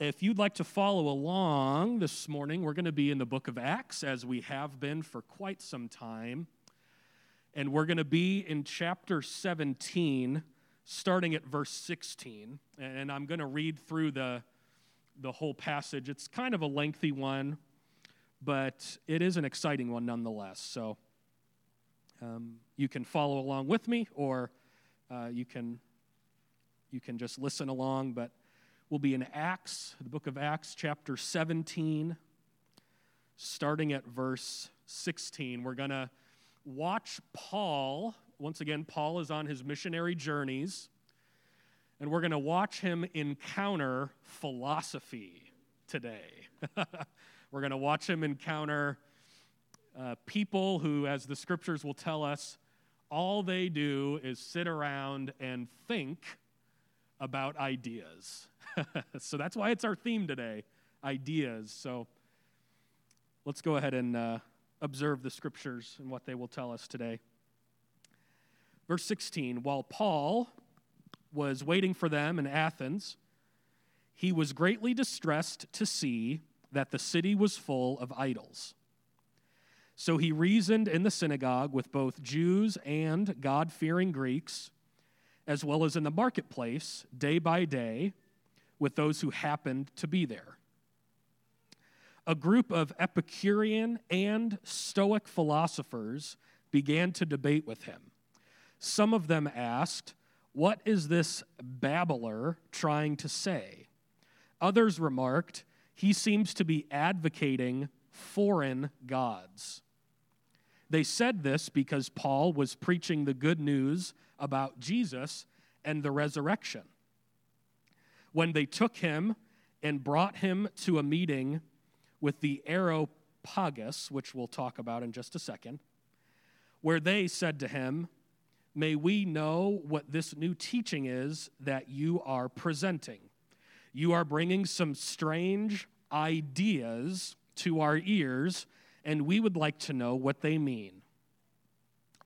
If you'd like to follow along this morning, we're going to be in the book of Acts as we have been for quite some time. And we're going to be in chapter 17, starting at verse 16. And I'm going to read through the, the whole passage. It's kind of a lengthy one, but it is an exciting one nonetheless. So um, you can follow along with me, or uh, you, can, you can just listen along. But will be in Acts, the book of Acts, chapter 17, starting at verse 16. We're going to watch Paul. Once again, Paul is on his missionary journeys, and we're going to watch him encounter philosophy today. we're going to watch him encounter uh, people who, as the scriptures will tell us, all they do is sit around and think about ideas. so that's why it's our theme today ideas. So let's go ahead and uh, observe the scriptures and what they will tell us today. Verse 16 While Paul was waiting for them in Athens, he was greatly distressed to see that the city was full of idols. So he reasoned in the synagogue with both Jews and God fearing Greeks, as well as in the marketplace, day by day with those who happened to be there. A group of Epicurean and Stoic philosophers began to debate with him. Some of them asked, What is this babbler trying to say? Others remarked, He seems to be advocating foreign gods. They said this because Paul was preaching the good news about Jesus and the resurrection when they took him and brought him to a meeting with the Areopagus, which we'll talk about in just a second, where they said to him, May we know what this new teaching is that you are presenting. You are bringing some strange ideas to our ears, and we would like to know what they mean.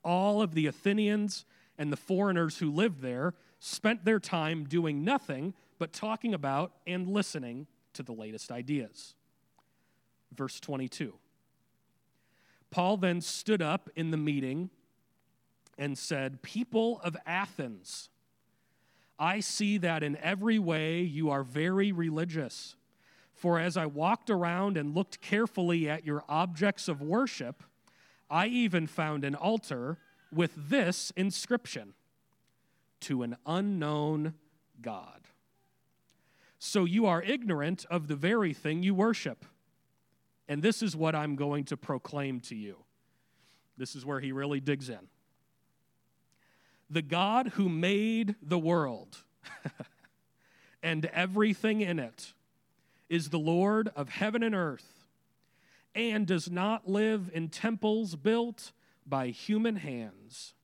All of the Athenians and the foreigners who lived there spent their time doing nothing but talking about and listening to the latest ideas. Verse 22. Paul then stood up in the meeting and said, People of Athens, I see that in every way you are very religious. For as I walked around and looked carefully at your objects of worship, I even found an altar with this inscription To an unknown God. So you are ignorant of the very thing you worship. And this is what I'm going to proclaim to you. This is where he really digs in. The God who made the world and everything in it is the Lord of heaven and earth and does not live in temples built by human hands.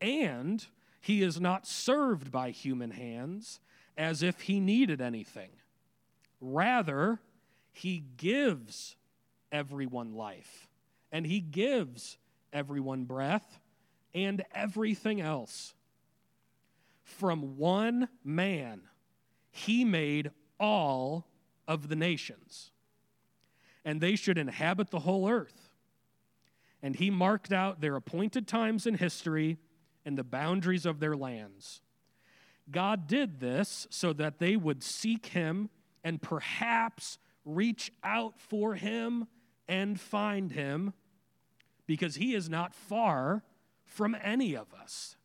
And he is not served by human hands as if he needed anything. Rather, he gives everyone life, and he gives everyone breath and everything else. From one man, he made all of the nations, and they should inhabit the whole earth. And he marked out their appointed times in history and the boundaries of their lands. God did this so that they would seek him and perhaps reach out for him and find him because he is not far from any of us.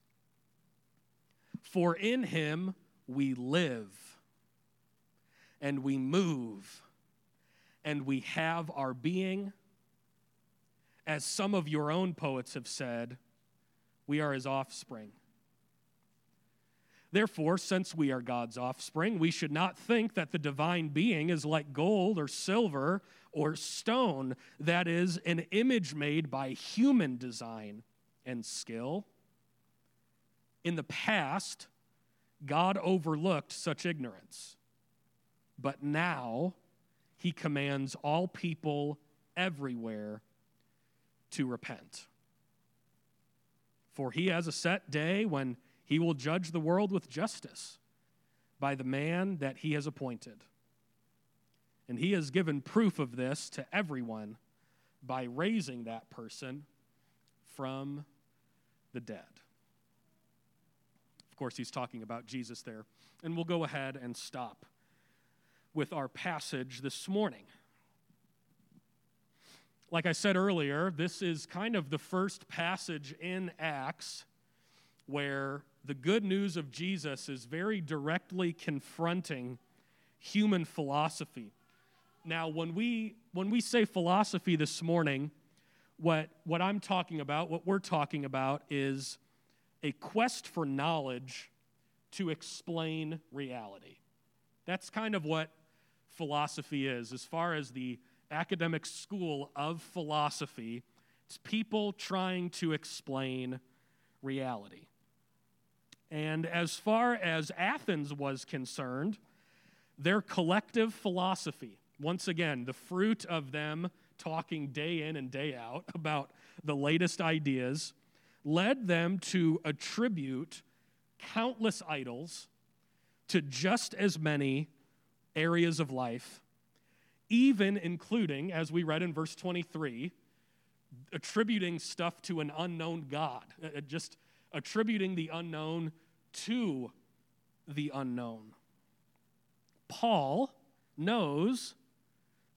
For in him we live and we move and we have our being. As some of your own poets have said, we are his offspring. Therefore, since we are God's offspring, we should not think that the divine being is like gold or silver or stone, that is, an image made by human design and skill. In the past, God overlooked such ignorance. But now, he commands all people everywhere to repent. For he has a set day when he will judge the world with justice by the man that he has appointed. And he has given proof of this to everyone by raising that person from the dead. Of course, he's talking about Jesus there. And we'll go ahead and stop with our passage this morning. Like I said earlier, this is kind of the first passage in Acts where the good news of Jesus is very directly confronting human philosophy. Now, when we, when we say philosophy this morning, what, what I'm talking about, what we're talking about, is a quest for knowledge to explain reality. That's kind of what philosophy is. As far as the academic school of philosophy, it's people trying to explain reality. And as far as Athens was concerned, their collective philosophy, once again, the fruit of them talking day in and day out about the latest ideas, led them to attribute countless idols to just as many areas of life, even including, as we read in verse 23, attributing stuff to an unknown God, uh, uh, just attributing the unknown to the unknown. Paul knows,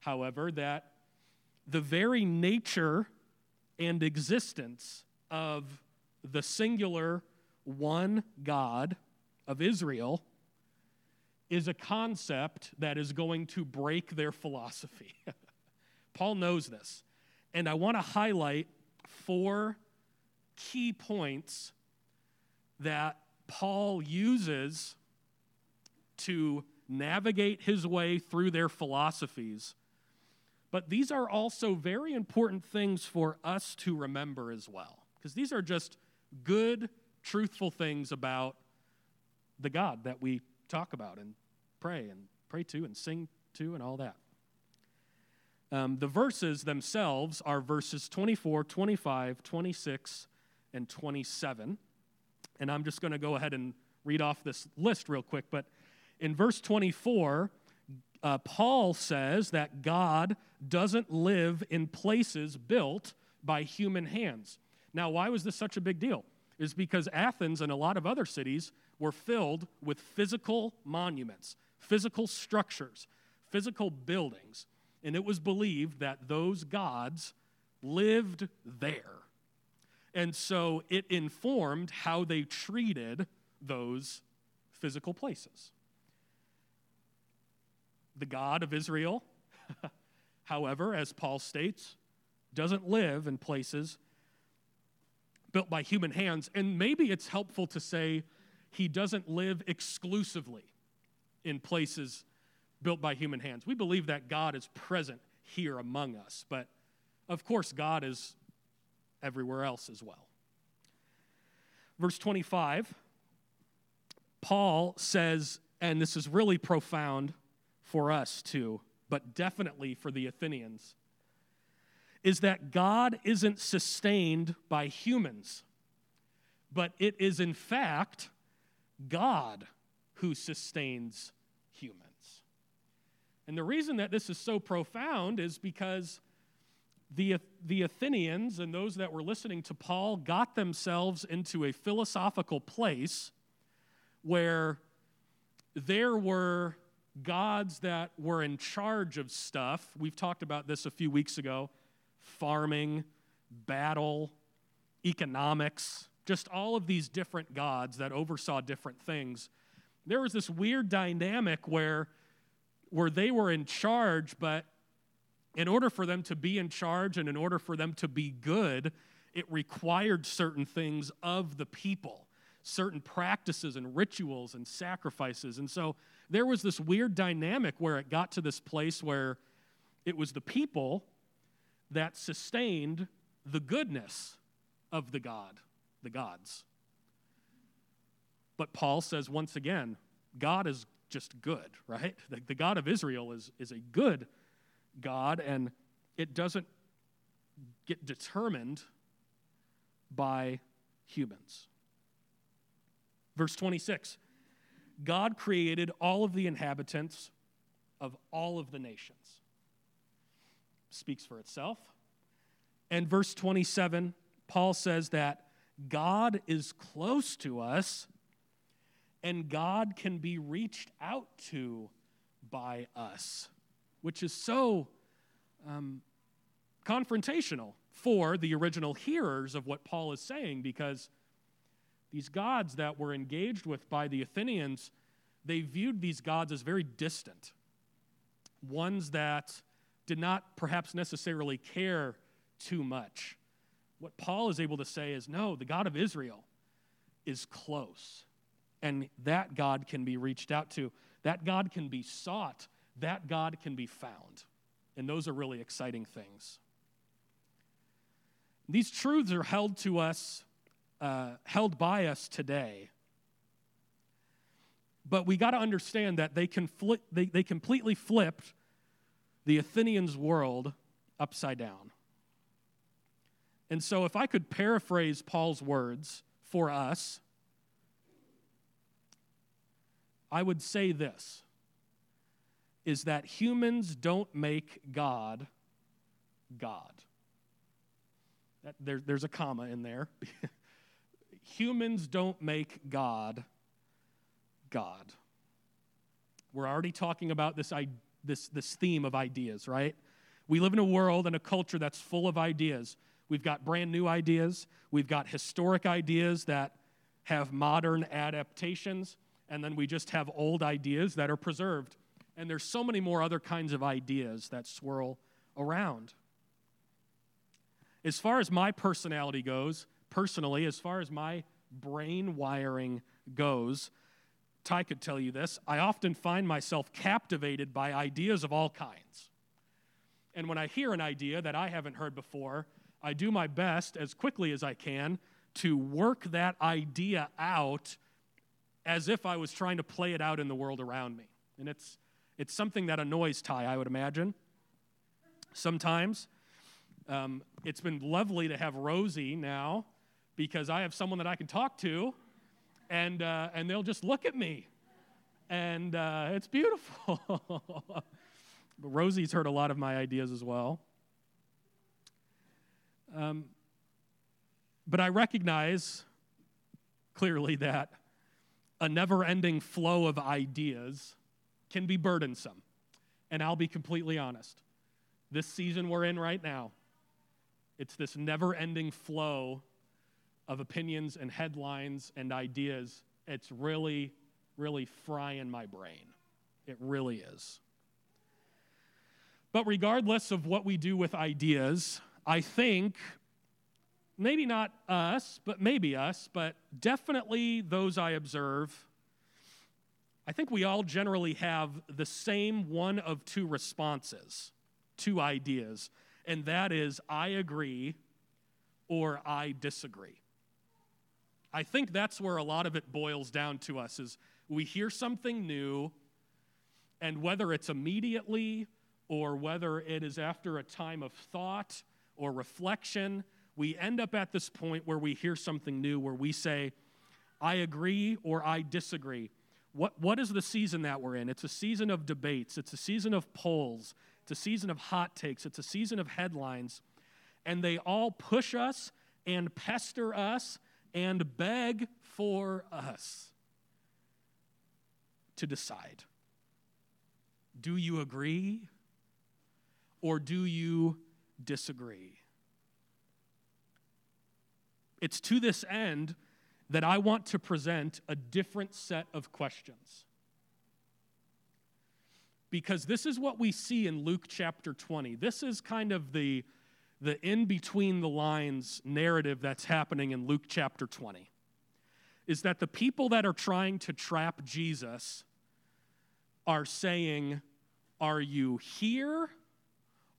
however, that the very nature and existence of the singular one God of Israel is a concept that is going to break their philosophy. Paul knows this. And I want to highlight four key points that Paul uses to navigate his way through their philosophies but these are also very important things for us to remember as well, because these are just good, truthful things about the God that we talk about and pray and pray to and sing to and all that. Um, the verses themselves are verses 24, 25, 26, and 27. And I'm just going to go ahead and read off this list real quick. But in verse 24, uh, Paul says that God doesn't live in places built by human hands. Now, why was this such a big deal? Is because Athens and a lot of other cities were filled with physical monuments, physical structures, physical buildings. And it was believed that those gods lived there. And so it informed how they treated those physical places the God of Israel, however, as Paul states, doesn't live in places built by human hands. And maybe it's helpful to say he doesn't live exclusively in places built by human hands. We believe that God is present here among us, but of course, God is everywhere else as well. Verse 25, Paul says, and this is really profound for us too, but definitely for the Athenians, is that God isn't sustained by humans, but it is in fact God who sustains humans. And the reason that this is so profound is because the, the Athenians and those that were listening to Paul got themselves into a philosophical place where there were gods that were in charge of stuff. We've talked about this a few weeks ago farming, battle, economics, just all of these different gods that oversaw different things. There was this weird dynamic where, where they were in charge, but in order for them to be in charge and in order for them to be good, it required certain things of the people, certain practices and rituals and sacrifices. And so there was this weird dynamic where it got to this place where it was the people that sustained the goodness of the God, the gods. But Paul says once again, God is just good, right? The, the God of Israel is, is a good God, and it doesn't get determined by humans. Verse 26 God created all of the inhabitants of all of the nations. Speaks for itself. And verse 27, Paul says that God is close to us and God can be reached out to by us, which is so um, confrontational for the original hearers of what Paul is saying because these gods that were engaged with by the Athenians, they viewed these gods as very distant, ones that did not perhaps necessarily care too much. What Paul is able to say is no, the God of Israel is close, and that God can be reached out to, that God can be sought, that God can be found. And those are really exciting things. These truths are held to us, uh, held by us today. But we got to understand that they, they, they completely flipped the Athenians' world upside down. And so, if I could paraphrase Paul's words for us, I would say this is that humans don't make God God. That, there, there's a comma in there. humans don't make God God. We're already talking about this, this, this theme of ideas, right? We live in a world and a culture that's full of ideas. We've got brand new ideas, we've got historic ideas that have modern adaptations, and then we just have old ideas that are preserved. And there's so many more other kinds of ideas that swirl around. As far as my personality goes, personally, as far as my brain wiring goes, Ty could tell you this, I often find myself captivated by ideas of all kinds. And when I hear an idea that I haven't heard before, I do my best as quickly as I can to work that idea out as if I was trying to play it out in the world around me. And it's, it's something that annoys Ty, I would imagine, sometimes. Um, it's been lovely to have Rosie now because I have someone that I can talk to, and, uh, and they'll just look at me. And uh, it's beautiful. but Rosie's heard a lot of my ideas as well. Um, but I recognize clearly that a never ending flow of ideas can be burdensome. And I'll be completely honest. This season we're in right now, it's this never ending flow of opinions and headlines and ideas. It's really, really frying my brain. It really is. But regardless of what we do with ideas, I think maybe not us, but maybe us, but definitely those I observe, I think we all generally have the same one of two responses, to ideas and that is I agree or I disagree. I think that's where a lot of it boils down to us is we hear something new and whether it's immediately or whether it is after a time of thought or reflection, we end up at this point where we hear something new where we say, I agree or I disagree. What, what is the season that we're in? It's a season of debates, it's a season of polls, it's a season of hot takes, it's a season of headlines, and they all push us and pester us and beg for us to decide. Do you agree or do you disagree? It's to this end that I want to present a different set of questions because this is what we see in Luke chapter 20. This is kind of the, the in between the lines narrative that's happening in Luke chapter 20. Is that the people that are trying to trap Jesus are saying, Are you here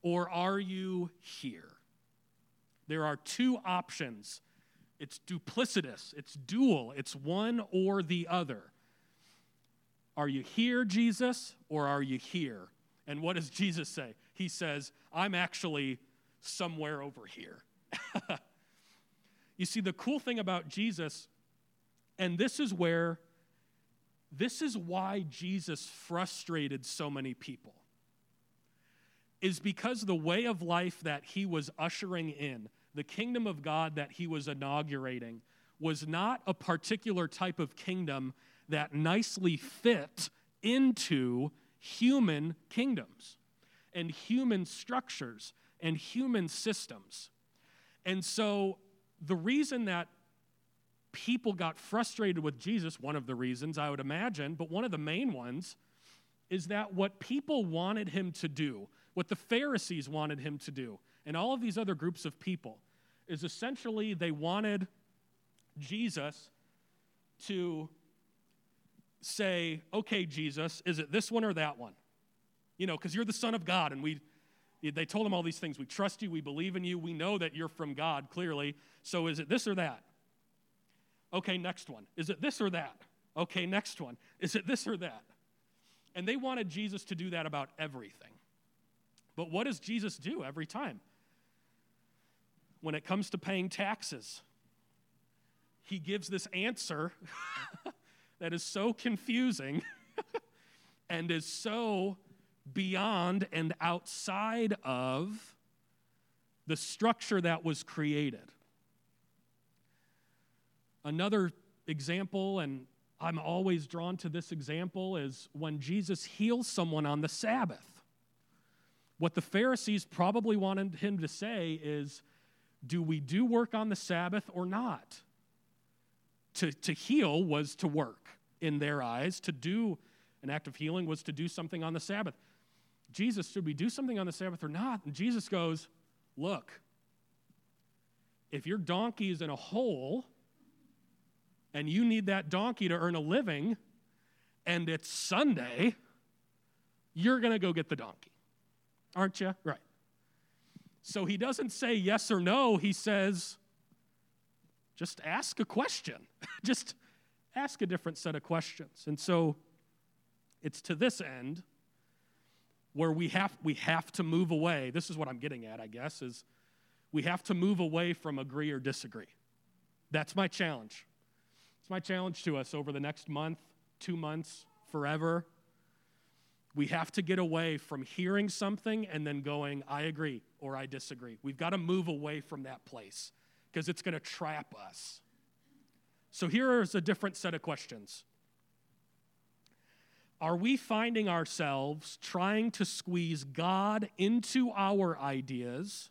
or are you here? There are two options. It's duplicitous, it's dual, it's one or the other. Are you here, Jesus, or are you here? And what does Jesus say? He says, I'm actually somewhere over here. you see, the cool thing about Jesus, and this is where this is why Jesus frustrated so many people. Is because the way of life that he was ushering in, the kingdom of God that he was inaugurating, was not a particular type of kingdom that nicely fit into human kingdoms and human structures and human systems. And so the reason that people got frustrated with Jesus, one of the reasons I would imagine, but one of the main ones, is that what people wanted him to do, what the Pharisees wanted him to do, and all of these other groups of people, is essentially they wanted Jesus to say, okay, Jesus, is it this one or that one? You know, because you're the Son of God, and we, they told him all these things. We trust you, we believe in you, we know that you're from God, clearly. So is it this or that? Okay, next one. Is it this or that? Okay, next one. Is it this or that? And they wanted Jesus to do that about everything. But what does Jesus do every time? When it comes to paying taxes, he gives this answer that is so confusing and is so beyond and outside of the structure that was created. Another example, and I'm always drawn to this example, is when Jesus heals someone on the Sabbath. What the Pharisees probably wanted him to say is, Do we do work on the Sabbath or not? To, to heal was to work in their eyes. To do an act of healing was to do something on the Sabbath. Jesus, should we do something on the Sabbath or not? And Jesus goes, Look, if your donkey is in a hole and you need that donkey to earn a living, and it's Sunday, you're going to go get the donkey. Aren't you? Right. So he doesn't say yes or no. He says, just ask a question. just ask a different set of questions. And so it's to this end where we have, we have to move away. This is what I'm getting at, I guess, is we have to move away from agree or disagree. That's my challenge. It's my challenge to us over the next month, two months, forever. We have to get away from hearing something and then going, I agree or I disagree. We've got to move away from that place because it's going to trap us. So here is a different set of questions. Are we finding ourselves trying to squeeze God into our ideas,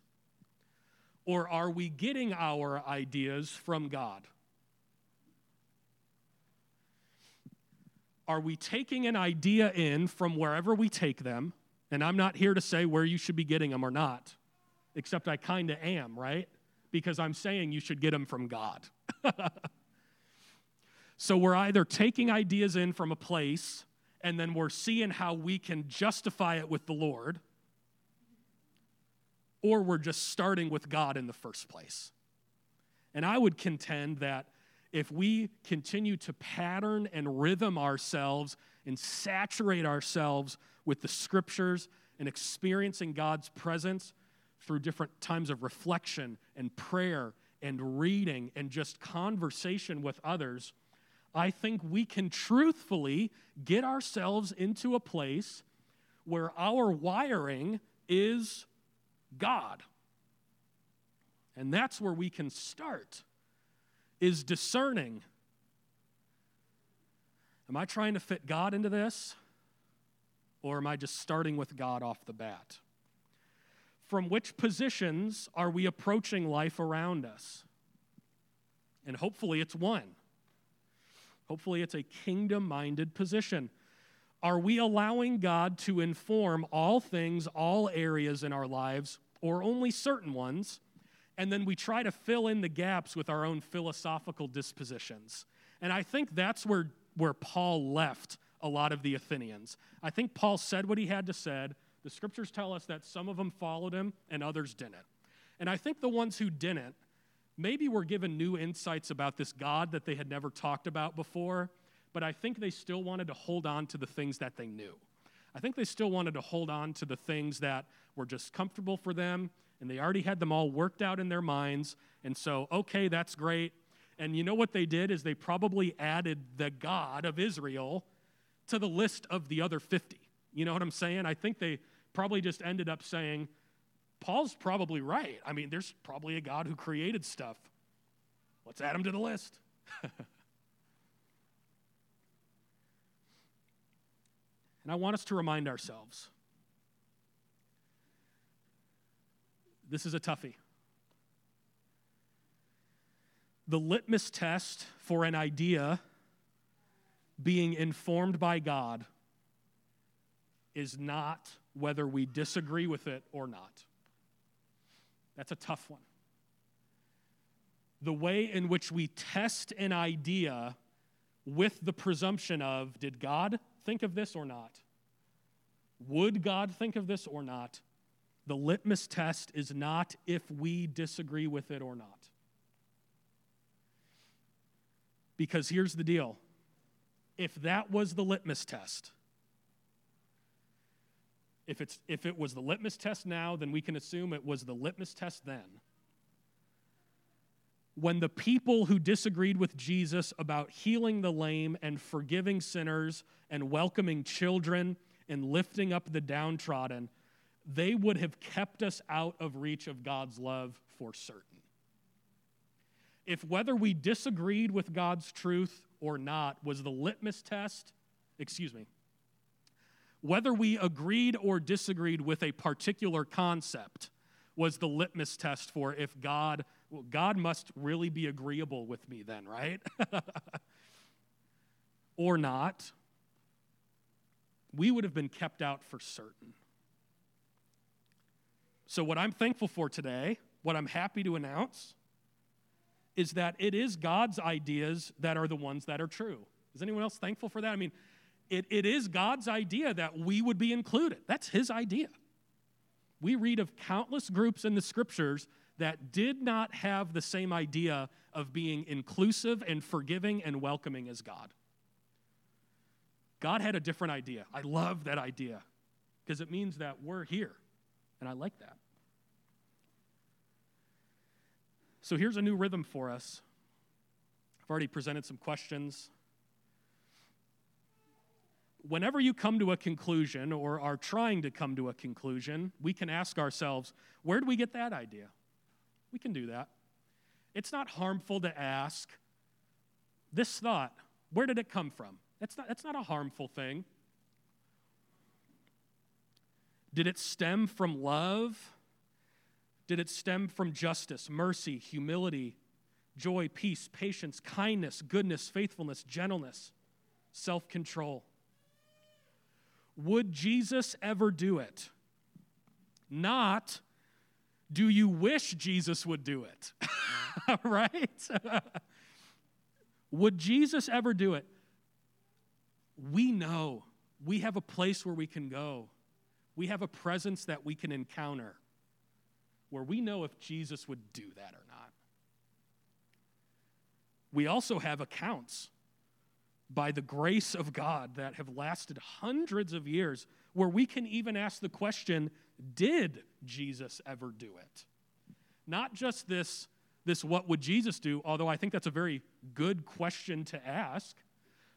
or are we getting our ideas from God? Are we taking an idea in from wherever we take them? And I'm not here to say where you should be getting them or not, except I kind of am, right? Because I'm saying you should get them from God. so we're either taking ideas in from a place and then we're seeing how we can justify it with the Lord, or we're just starting with God in the first place. And I would contend that if we continue to pattern and rhythm ourselves and saturate ourselves with the scriptures and experiencing God's presence through different times of reflection and prayer and reading and just conversation with others, I think we can truthfully get ourselves into a place where our wiring is God. And that's where we can start is discerning. Am I trying to fit God into this? Or am I just starting with God off the bat? From which positions are we approaching life around us? And hopefully it's one. Hopefully it's a kingdom minded position. Are we allowing God to inform all things, all areas in our lives, or only certain ones? And then we try to fill in the gaps with our own philosophical dispositions. And I think that's where, where Paul left a lot of the Athenians. I think Paul said what he had to say. The scriptures tell us that some of them followed him and others didn't. And I think the ones who didn't maybe were given new insights about this God that they had never talked about before, but I think they still wanted to hold on to the things that they knew. I think they still wanted to hold on to the things that were just comfortable for them and they already had them all worked out in their minds. And so, okay, that's great. And you know what they did is they probably added the God of Israel to the list of the other 50. You know what I'm saying? I think they probably just ended up saying, Paul's probably right. I mean, there's probably a God who created stuff. Let's add him to the list. And I want us to remind ourselves this is a toughie. The litmus test for an idea being informed by God is not whether we disagree with it or not. That's a tough one. The way in which we test an idea with the presumption of, did God think of this or not? Would God think of this or not? The litmus test is not if we disagree with it or not. Because here's the deal if that was the litmus test, if, it's, if it was the litmus test now, then we can assume it was the litmus test then. When the people who disagreed with Jesus about healing the lame and forgiving sinners and welcoming children and lifting up the downtrodden, they would have kept us out of reach of God's love for certain. If whether we disagreed with God's truth or not was the litmus test, excuse me, whether we agreed or disagreed with a particular concept was the litmus test for if God, well, God must really be agreeable with me then, right? or not, we would have been kept out for certain. So, what I'm thankful for today, what I'm happy to announce, is that it is God's ideas that are the ones that are true. Is anyone else thankful for that? I mean, it, it is God's idea that we would be included. That's His idea. We read of countless groups in the scriptures that did not have the same idea of being inclusive and forgiving and welcoming as God. God had a different idea. I love that idea because it means that we're here, and I like that. So here's a new rhythm for us. I've already presented some questions. Whenever you come to a conclusion or are trying to come to a conclusion, we can ask ourselves, where did we get that idea? We can do that. It's not harmful to ask this thought, where did it come from? That's not, that's not a harmful thing. Did it stem from love? Did it stem from justice, mercy, humility, joy, peace, patience, kindness, goodness, faithfulness, gentleness, self control? Would Jesus ever do it? Not, do you wish Jesus would do it? right? would Jesus ever do it? we know we have a place where we can go. We have a presence that we can encounter where we know if Jesus would do that or not. We also have accounts by the grace of God that have lasted hundreds of years where we can even ask the question did Jesus ever do it? Not just this, this what would Jesus do, although I think that's a very good question to ask.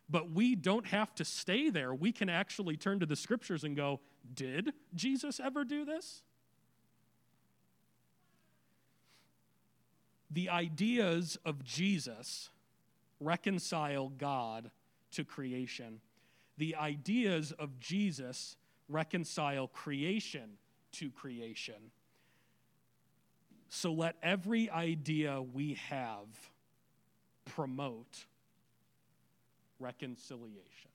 But we don't have to stay there. We can actually turn to the scriptures and go, Did Jesus ever do this? The ideas of Jesus reconcile God to creation. The ideas of Jesus reconcile creation to creation. So let every idea we have promote reconciliation.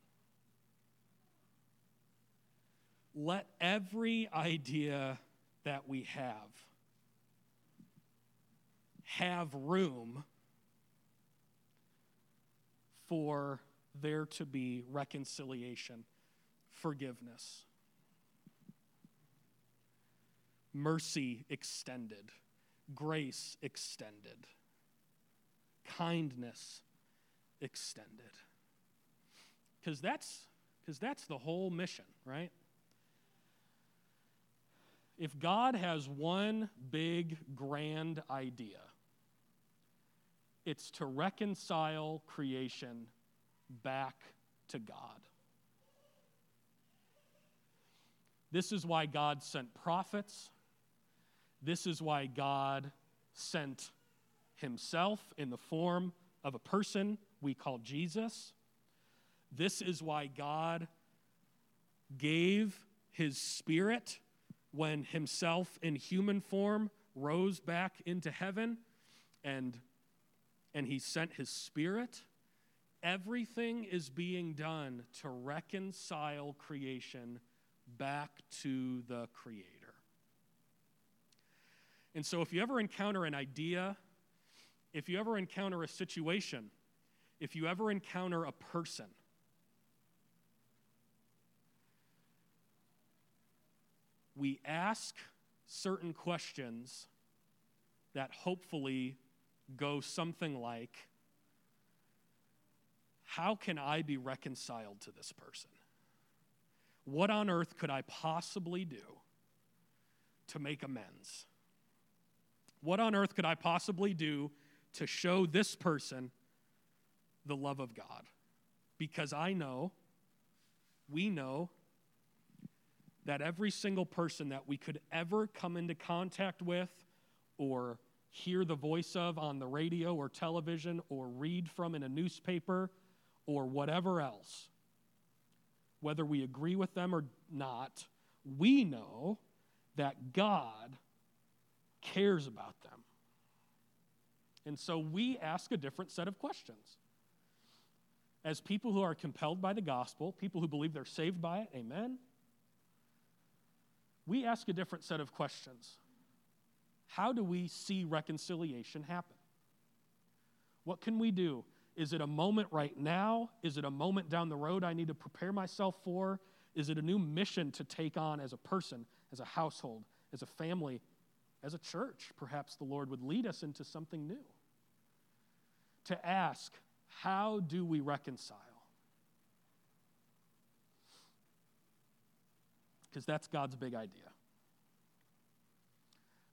Let every idea that we have have room for there to be reconciliation, forgiveness, mercy extended, grace extended, kindness extended. Because that's, cause that's the whole mission, right? If God has one big, grand idea, it's to reconcile creation back to God. This is why God sent prophets. This is why God sent himself in the form of a person we call Jesus. This is why God gave his spirit when himself in human form rose back into heaven and and he sent his spirit everything is being done to reconcile creation back to the creator. And so if you ever encounter an idea if you ever encounter a situation if you ever encounter a person we ask certain questions that hopefully go something like How can I be reconciled to this person? What on earth could I possibly do to make amends? What on earth could I possibly do to show this person the love of God? Because I know, we know, that every single person that we could ever come into contact with or hear the voice of on the radio or television or read from in a newspaper or whatever else, whether we agree with them or not, we know that God cares about them. And so we ask a different set of questions. As people who are compelled by the gospel, people who believe they're saved by it, amen we ask a different set of questions. How do we see reconciliation happen? What can we do? Is it a moment right now? Is it a moment down the road I need to prepare myself for? Is it a new mission to take on as a person, as a household, as a family, as a church? Perhaps the Lord would lead us into something new. To ask, how do we reconcile? because that's God's big idea.